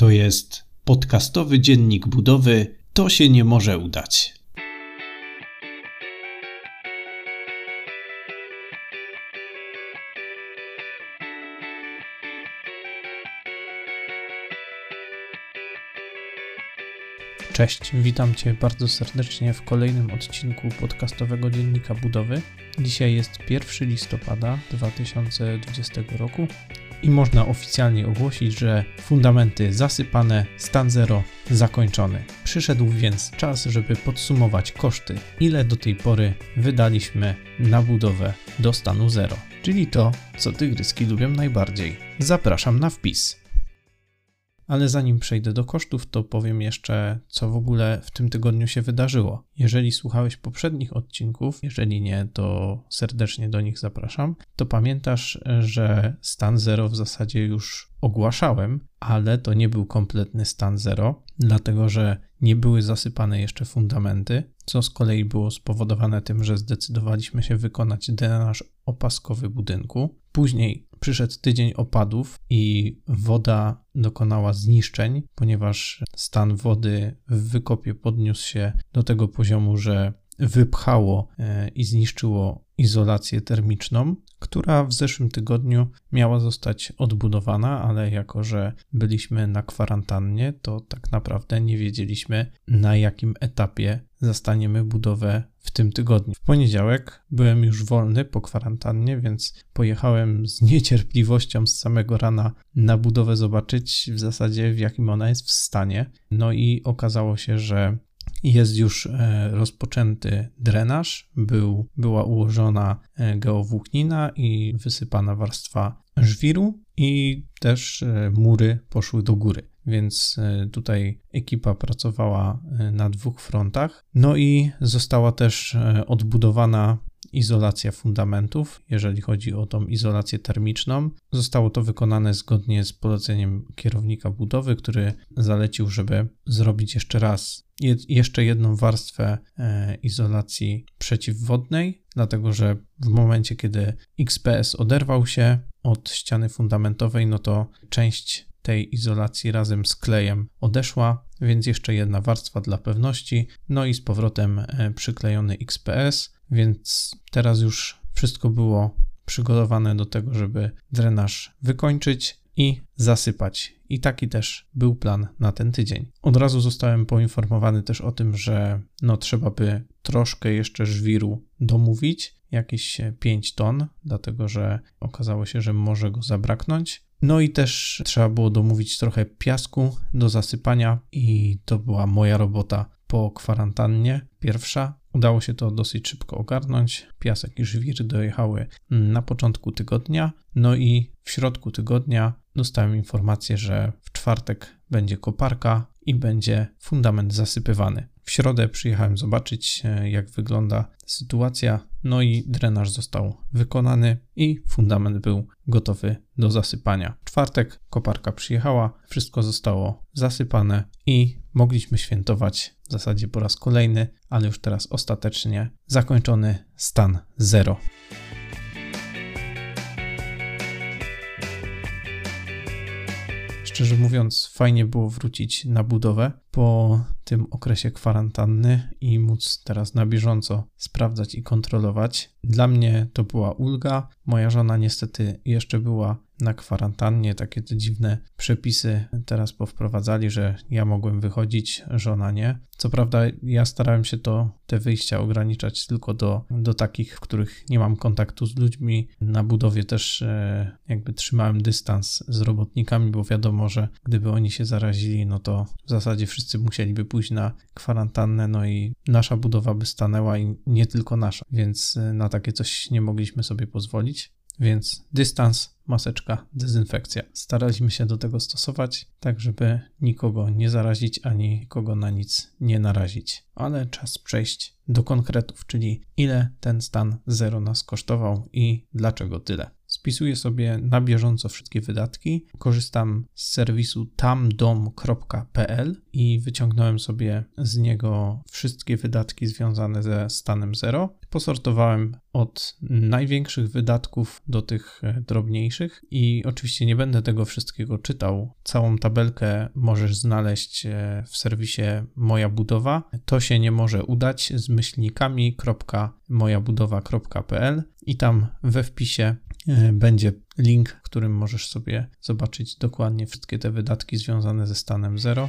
To jest podcastowy dziennik budowy. To się nie może udać. Cześć, witam Cię bardzo serdecznie w kolejnym odcinku podcastowego Dziennika Budowy. Dzisiaj jest 1 listopada 2020 roku i można oficjalnie ogłosić, że fundamenty zasypane, stan zero zakończony. Przyszedł więc czas, żeby podsumować koszty, ile do tej pory wydaliśmy na budowę do stanu zero, czyli to, co tygryski lubią najbardziej. Zapraszam na wpis. Ale zanim przejdę do kosztów, to powiem jeszcze, co w ogóle w tym tygodniu się wydarzyło. Jeżeli słuchałeś poprzednich odcinków, jeżeli nie, to serdecznie do nich zapraszam, to pamiętasz, że stan zero w zasadzie już ogłaszałem, ale to nie był kompletny stan zero, dlatego że nie były zasypane jeszcze fundamenty, co z kolei było spowodowane tym, że zdecydowaliśmy się wykonać drenaż opaskowy budynku. Później przyszedł tydzień opadów i woda dokonała zniszczeń, ponieważ stan wody w wykopie podniósł się do tego poziomu, że wypchało e, i zniszczyło izolację termiczną, która w zeszłym tygodniu miała zostać odbudowana, ale jako że byliśmy na kwarantannie, to tak naprawdę nie wiedzieliśmy na jakim etapie zastaniemy budowę w tym tygodniu. W poniedziałek byłem już wolny po kwarantannie, więc pojechałem z niecierpliwością z samego rana na budowę zobaczyć w zasadzie w jakim ona jest w stanie. No i okazało się, że jest już e, rozpoczęty drenaż, był, była ułożona e, geowłóknina i wysypana warstwa żwiru i też e, mury poszły do góry. Więc tutaj ekipa pracowała na dwóch frontach. No i została też odbudowana izolacja fundamentów, jeżeli chodzi o tą izolację termiczną. Zostało to wykonane zgodnie z poleceniem kierownika budowy, który zalecił, żeby zrobić jeszcze raz jeszcze jedną warstwę e, izolacji przeciwwodnej, dlatego że w momencie, kiedy XPS oderwał się od ściany fundamentowej, no to część tej izolacji razem z klejem odeszła, więc jeszcze jedna warstwa dla pewności, no i z powrotem e, przyklejony XPS, więc teraz już wszystko było przygotowane do tego, żeby drenaż wykończyć i zasypać. I taki też był plan na ten tydzień. Od razu zostałem poinformowany też o tym, że no trzeba by troszkę jeszcze żwiru domówić, jakieś 5 ton, dlatego że okazało się, że może go zabraknąć. No i też trzeba było domówić trochę piasku do zasypania i to była moja robota po kwarantannie pierwsza. Udało się to dosyć szybko ogarnąć. Piasek i żwir dojechały na początku tygodnia, no i w środku tygodnia dostałem informację, że w czwartek będzie koparka i będzie fundament zasypywany. W środę przyjechałem zobaczyć, e, jak wygląda sytuacja, no i drenaż został wykonany i fundament był gotowy do zasypania. W czwartek koparka przyjechała, wszystko zostało zasypane i mogliśmy świętować w zasadzie po raz kolejny, ale już teraz ostatecznie zakończony stan zero. Szczerze mówiąc, fajnie było wrócić na budowę po tym okresie kwarantanny i móc teraz na bieżąco sprawdzać i kontrolować. Dla mnie to była ulga. Moja żona niestety jeszcze była na kwarantannie, takie te dziwne przepisy teraz powprowadzali, że ja mogłem wychodzić, żona nie. Co prawda, ja starałem się to, te wyjścia ograniczać tylko do, do takich, w których nie mam kontaktu z ludźmi. Na budowie też e, jakby trzymałem dystans z robotnikami, bo wiadomo, że gdyby oni się zarazili, no to w zasadzie wszyscy musieliby pójść na kwarantannę, no i nasza budowa by stanęła i nie tylko nasza, więc e, na takie coś nie mogliśmy sobie pozwolić. Więc dystans, maseczka, dezynfekcja. Staraliśmy się do tego stosować, tak żeby nikogo nie zarazić ani kogo na nic nie narazić. Ale czas przejść do konkretów, czyli ile ten stan zero nas kosztował i dlaczego tyle. Spisuję sobie na bieżąco wszystkie wydatki. Korzystam z serwisu tamdom.pl i wyciągnąłem sobie z niego wszystkie wydatki związane ze stanem zero. Posortowałem od największych wydatków do tych e, drobniejszych i oczywiście nie będę tego wszystkiego czytał. Całą tabelkę możesz znaleźć e, w serwisie Moja Budowa. To się nie może udać z myślnikami.mojabudowa.pl i tam we wpisie będzie link, w którym możesz sobie zobaczyć dokładnie wszystkie te wydatki związane ze stanem zero.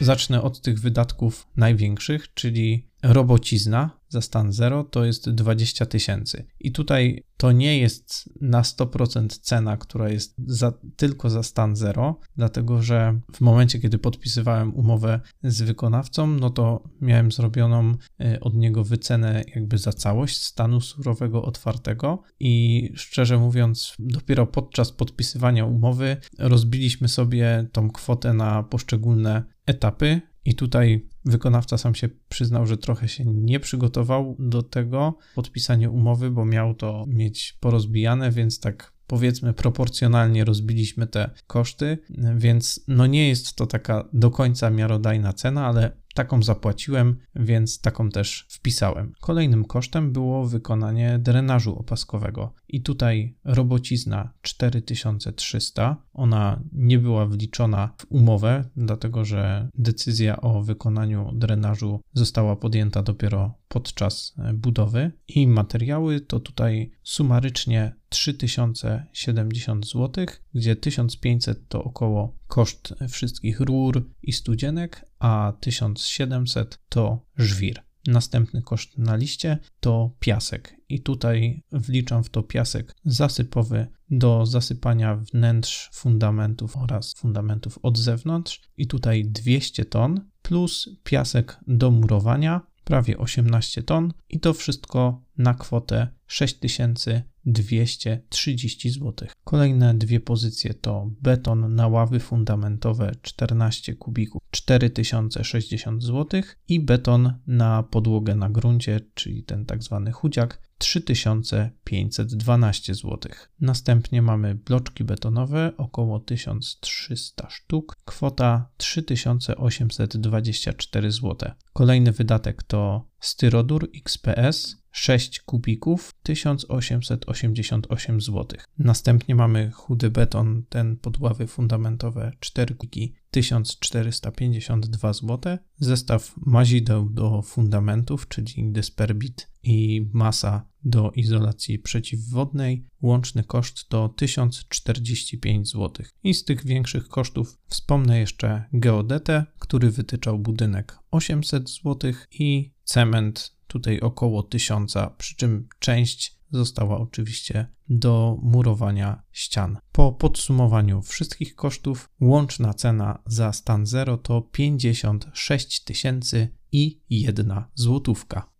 Zacznę od tych wydatków największych, czyli robocizna za stan 0 to jest 20 tysięcy. I tutaj to nie jest na 100% cena, która jest za, tylko za stan 0, dlatego że w momencie, kiedy podpisywałem umowę z wykonawcą, no to miałem zrobioną y, od niego wycenę jakby za całość stanu surowego otwartego i szczerze mówiąc, dopiero podczas podpisywania umowy rozbiliśmy sobie tą kwotę na poszczególne etapy i tutaj wykonawca sam się przyznał, że trochę się nie przygotował do tego podpisania umowy, bo miał to mieć porozbijane, więc tak powiedzmy proporcjonalnie rozbiliśmy te koszty, więc no nie jest to taka do końca miarodajna cena, ale Taką zapłaciłem, więc taką też wpisałem. Kolejnym kosztem było wykonanie drenażu opaskowego. I tutaj robocizna 4300. Ona nie była wliczona w umowę, dlatego że decyzja o wykonaniu drenażu została podjęta dopiero podczas budowy. I materiały to tutaj sumarycznie 3070 zł, gdzie 1500 to około koszt wszystkich rur i studzienek, a 1700 to żwir. Następny koszt na liście to piasek, i tutaj wliczam w to piasek zasypowy do zasypania wnętrz fundamentów oraz fundamentów od zewnątrz. I tutaj 200 ton plus piasek do murowania prawie 18 ton i to wszystko na kwotę 6230 zł. Kolejne dwie pozycje to beton na ławy fundamentowe 14 kubików 4060 zł i beton na podłogę na gruncie, czyli ten tak zwany chudziak 3512 zł. Następnie mamy bloczki betonowe, około 1300 sztuk, kwota 3824 zł. Kolejny wydatek to styrodur XPS 6 kubików 1888 zł. Następnie mamy chudy beton, ten podławy fundamentowe 4 kubiki 1452 zł. Zestaw mazideł do fundamentów, czyli Desperbit i masa do izolacji przeciwwodnej. Łączny koszt to 1045 zł. I z tych większych kosztów wspomnę jeszcze geodetę, który wytyczał budynek 800 zł i cement tutaj około 1000, przy czym część została oczywiście do murowania ścian. Po podsumowaniu wszystkich kosztów łączna cena za stan 0 to 56 tysięcy i jedna złotówka.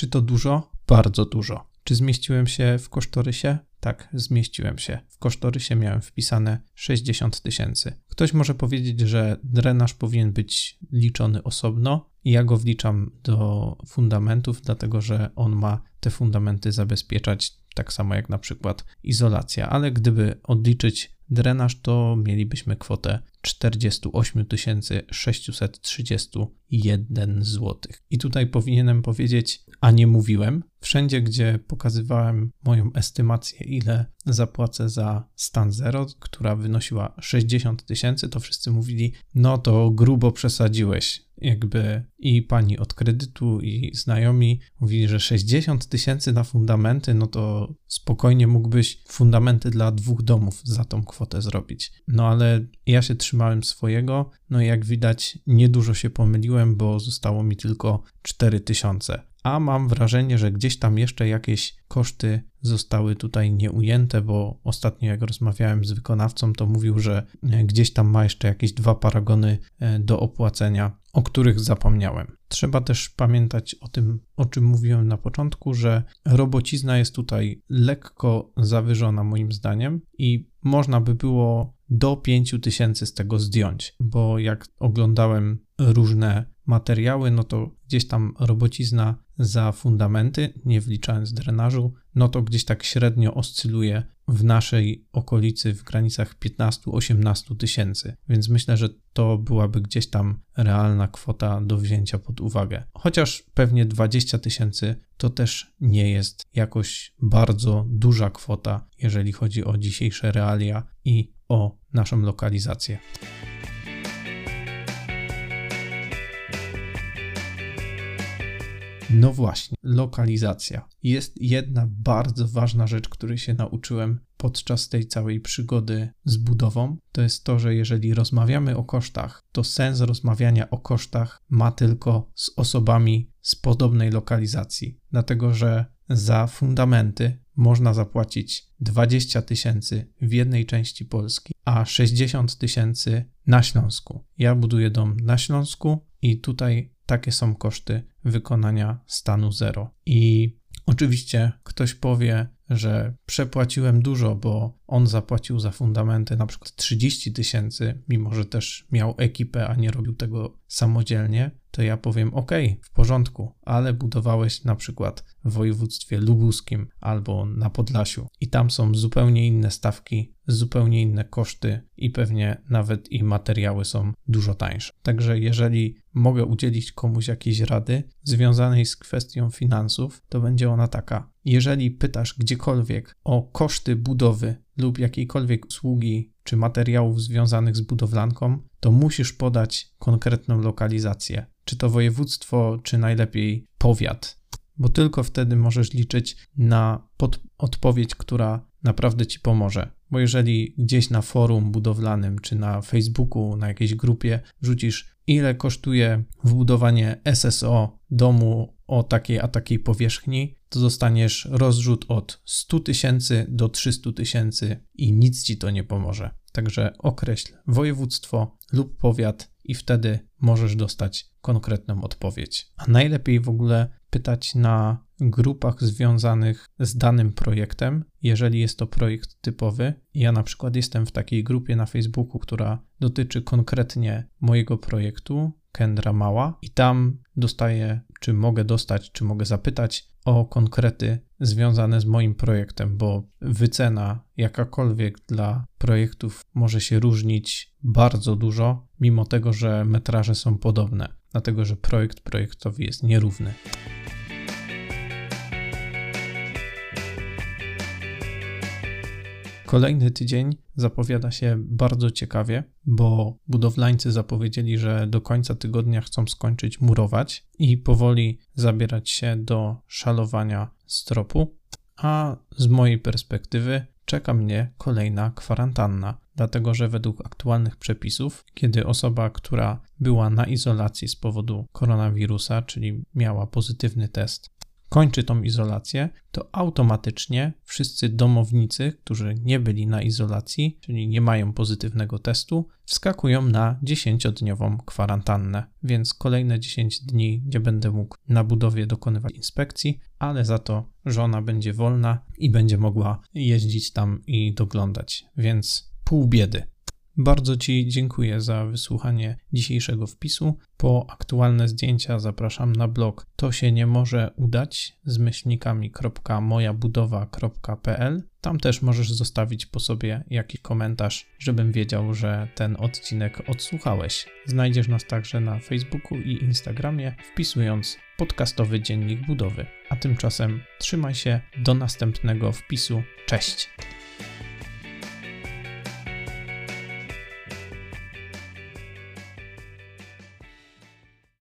Czy to dużo? Bardzo dużo. Czy zmieściłem się w kosztorysie? Tak, zmieściłem się. W kosztorysie miałem wpisane 60 tysięcy. Ktoś może powiedzieć, że drenaż powinien być liczony osobno. Ja go wliczam do fundamentów, dlatego że on ma te fundamenty zabezpieczać tak samo jak na przykład izolacja, ale gdyby odliczyć drenaż, to mielibyśmy kwotę 48 631 zł. I tutaj powinienem powiedzieć, a nie mówiłem. Wszędzie, gdzie pokazywałem moją estymację, ile zapłacę za stan zero, która wynosiła 60 tysięcy, to wszyscy mówili, no to grubo przesadziłeś. Jakby i pani od kredytu, i znajomi mówili, że 60 tysięcy na fundamenty, no to spokojnie mógłbyś fundamenty dla dwóch domów za tą kwotę zrobić. No ale ja się trzymałem swojego, no i jak widać, niedużo się pomyliłem, bo zostało mi tylko 4 tysiące a mam wrażenie, że gdzieś tam jeszcze jakieś koszty zostały tutaj nieujęte, bo ostatnio jak rozmawiałem z wykonawcą, to mówił, że gdzieś tam ma jeszcze jakieś dwa paragony e, do opłacenia, o których zapomniałem. Trzeba też pamiętać o tym, o czym mówiłem na początku, że robocizna jest tutaj lekko zawyżona moim zdaniem i można by było do 5000 z tego zdjąć, bo jak oglądałem różne materiały, no to gdzieś tam robocizna za fundamenty, nie wliczając drenażu, no to gdzieś tak średnio oscyluje w naszej okolicy w granicach 15-18 tysięcy, więc myślę, że to byłaby gdzieś tam realna kwota do wzięcia pod uwagę. Chociaż pewnie 20 tysięcy to też nie jest jakoś bardzo duża kwota, jeżeli chodzi o dzisiejsze realia i o naszą lokalizację. No właśnie, lokalizacja. Jest jedna bardzo ważna rzecz, której się nauczyłem podczas tej całej przygody z budową. To jest to, że jeżeli rozmawiamy o kosztach, to sens rozmawiania o kosztach ma tylko z osobami z podobnej lokalizacji, dlatego że za fundamenty można zapłacić 20 tysięcy w jednej części Polski, a 60 tysięcy na Śląsku. Ja buduję dom na Śląsku i tutaj takie są koszty wykonania stanu zero. I oczywiście ktoś powie, że przepłaciłem dużo, bo on zapłacił za fundamenty na przykład 30 tysięcy, mimo że też miał ekipę, a nie robił tego samodzielnie, to ja powiem: OK, w porządku, ale budowałeś na przykład w województwie lubuskim albo na Podlasiu i tam są zupełnie inne stawki, zupełnie inne koszty i pewnie nawet i materiały są dużo tańsze. Także jeżeli mogę udzielić komuś jakiejś rady związanej z kwestią finansów, to będzie ona taka: jeżeli pytasz gdziekolwiek o koszty budowy lub jakiejkolwiek usługi czy materiałów związanych z budowlanką, to musisz podać konkretną lokalizację, czy to województwo, czy najlepiej powiat, bo tylko wtedy możesz liczyć na odpowiedź, która naprawdę ci pomoże. Bo jeżeli gdzieś na forum budowlanym, czy na Facebooku, na jakiejś grupie wrzucisz, ile kosztuje wbudowanie SSO domu o takiej a takiej powierzchni, to dostaniesz rozrzut od 100 tysięcy do 300 tysięcy i nic ci to nie pomoże. Także określ województwo lub powiat i wtedy możesz dostać konkretną odpowiedź. A najlepiej w ogóle pytać na grupach związanych z danym projektem, jeżeli jest to projekt typowy. Ja na przykład jestem w takiej grupie na Facebooku, która dotyczy konkretnie mojego projektu, Kendra Mała, i tam dostaję, czy mogę dostać, czy mogę zapytać o konkrety związane z moim projektem, bo wycena jakakolwiek dla projektów może się różnić bardzo dużo, mimo tego, że metraże są podobne, dlatego że projekt projektowi jest nierówny. Kolejny tydzień zapowiada się bardzo ciekawie, bo budowlańcy zapowiedzieli, że do końca tygodnia chcą skończyć murować i powoli zabierać się do szalowania stropu, a z mojej perspektywy czeka mnie kolejna kwarantanna, dlatego że według aktualnych przepisów, kiedy osoba, która była na izolacji z powodu koronawirusa, czyli miała pozytywny test, kończy tą izolację, to automatycznie wszyscy domownicy, którzy nie byli na izolacji, czyli nie mają pozytywnego testu, wskakują na 10-dniową kwarantannę, więc kolejne 10 dni nie będę mógł na budowie dokonywać inspekcji, ale za to żona będzie wolna i będzie mogła jeździć tam i doglądać, więc pół biedy. Bardzo Ci dziękuję za wysłuchanie dzisiejszego wpisu. Po aktualne zdjęcia zapraszam na blog to się nie może udać z myślnikami.mojabudowa.pl. Tam też możesz zostawić po sobie jakiś komentarz, żebym wiedział, że ten odcinek odsłuchałeś. Znajdziesz nas także na Facebooku i Instagramie, wpisując podcastowy dziennik budowy. A tymczasem trzymaj się do następnego wpisu. Cześć!